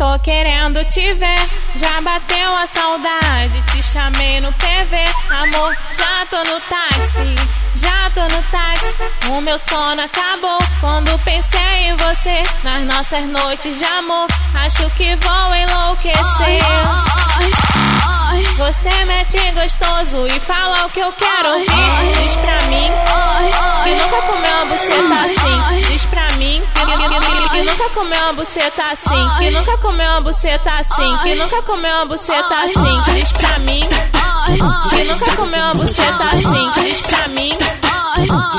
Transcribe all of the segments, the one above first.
Tô querendo te ver, já bateu a saudade. Te chamei no PV, amor, já tô no táxi. Já tô no táxi, o meu sono acabou. Quando pensei em você, nas nossas noites de amor, acho que vou enlouquecer. Você mete gostoso e fala o que eu quero ouvir. Diz pra mim que nunca comeu uma buceta assim. Nunca comeu uma buceta assim. Que nunca comeu uma buceta assim. Que nunca comeu uma buceta assim. Diz pra mim. Que nunca comeu uma buceta assim. Diz pra mim.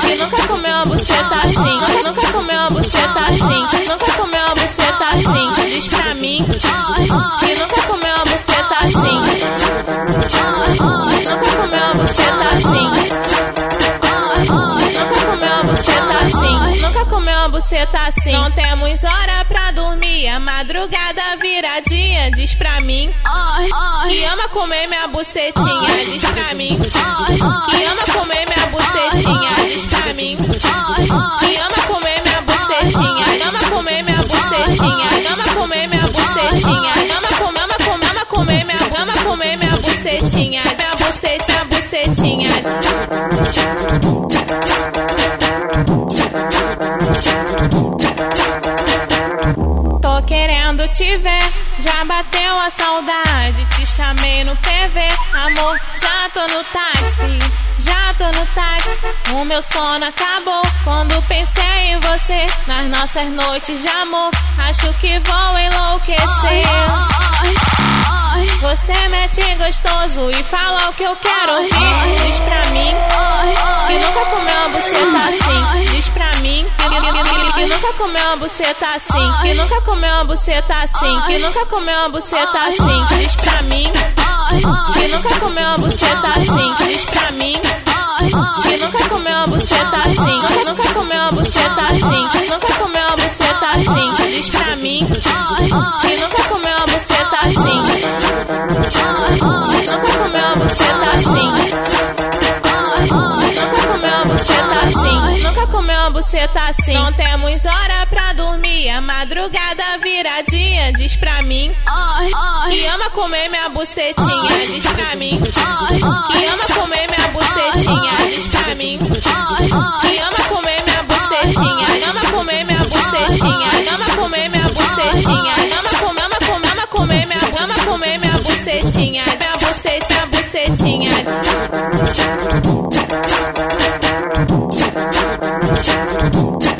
Que nunca comeu uma buceta assim. Que nunca comeu uma buceta assim. Que nunca comeu uma buceta assim. Diz pra mim. Que Buceta assim. Não temos hora pra dormir. A madrugada viradinha. Diz pra mim que ama comer minha bucetinha. Diz pra mim que ama comer minha bucetinha. Diz pra mim que ama comer minha bucetinha. Ama comer minha bucetinha. Ama comer minha bucetinha. Ama comer, ama comer, ama comer minha, ama comer minha bucetinha. Minha bucetinha, bucetinha. Te ver, já bateu a saudade. Te chamei no PV, amor, já tô no táxi. Já tô no táxi, o meu sono acabou. Quando pensei em você, nas nossas noites de amor, acho que vou enlouquecer. Você mete gostoso e fala o que eu quero ouvir. Diz pra mim que nunca comeu uma buceta assim. Que nunca comeu uma buceta assim. Que nunca comeu uma buceta assim. Diz pra mim que nunca comeu uma buceta assim. Diz pra mim que nunca comeu uma buceta uma buceta assim. Não temos hora pra dormir. A madrugada viradinha. Diz pra mim que ama comer minha bucetinha. Diz pra mim que ama comer minha bucetinha. Diz pra mim que ama comer minha bucetinha. Ama comer minha bucetinha. Ama comer minha bucetinha. Ama comer, ama comer, ama comer minha, ama comer minha bucetinha. Minha bucetinha, bucetinha. to do.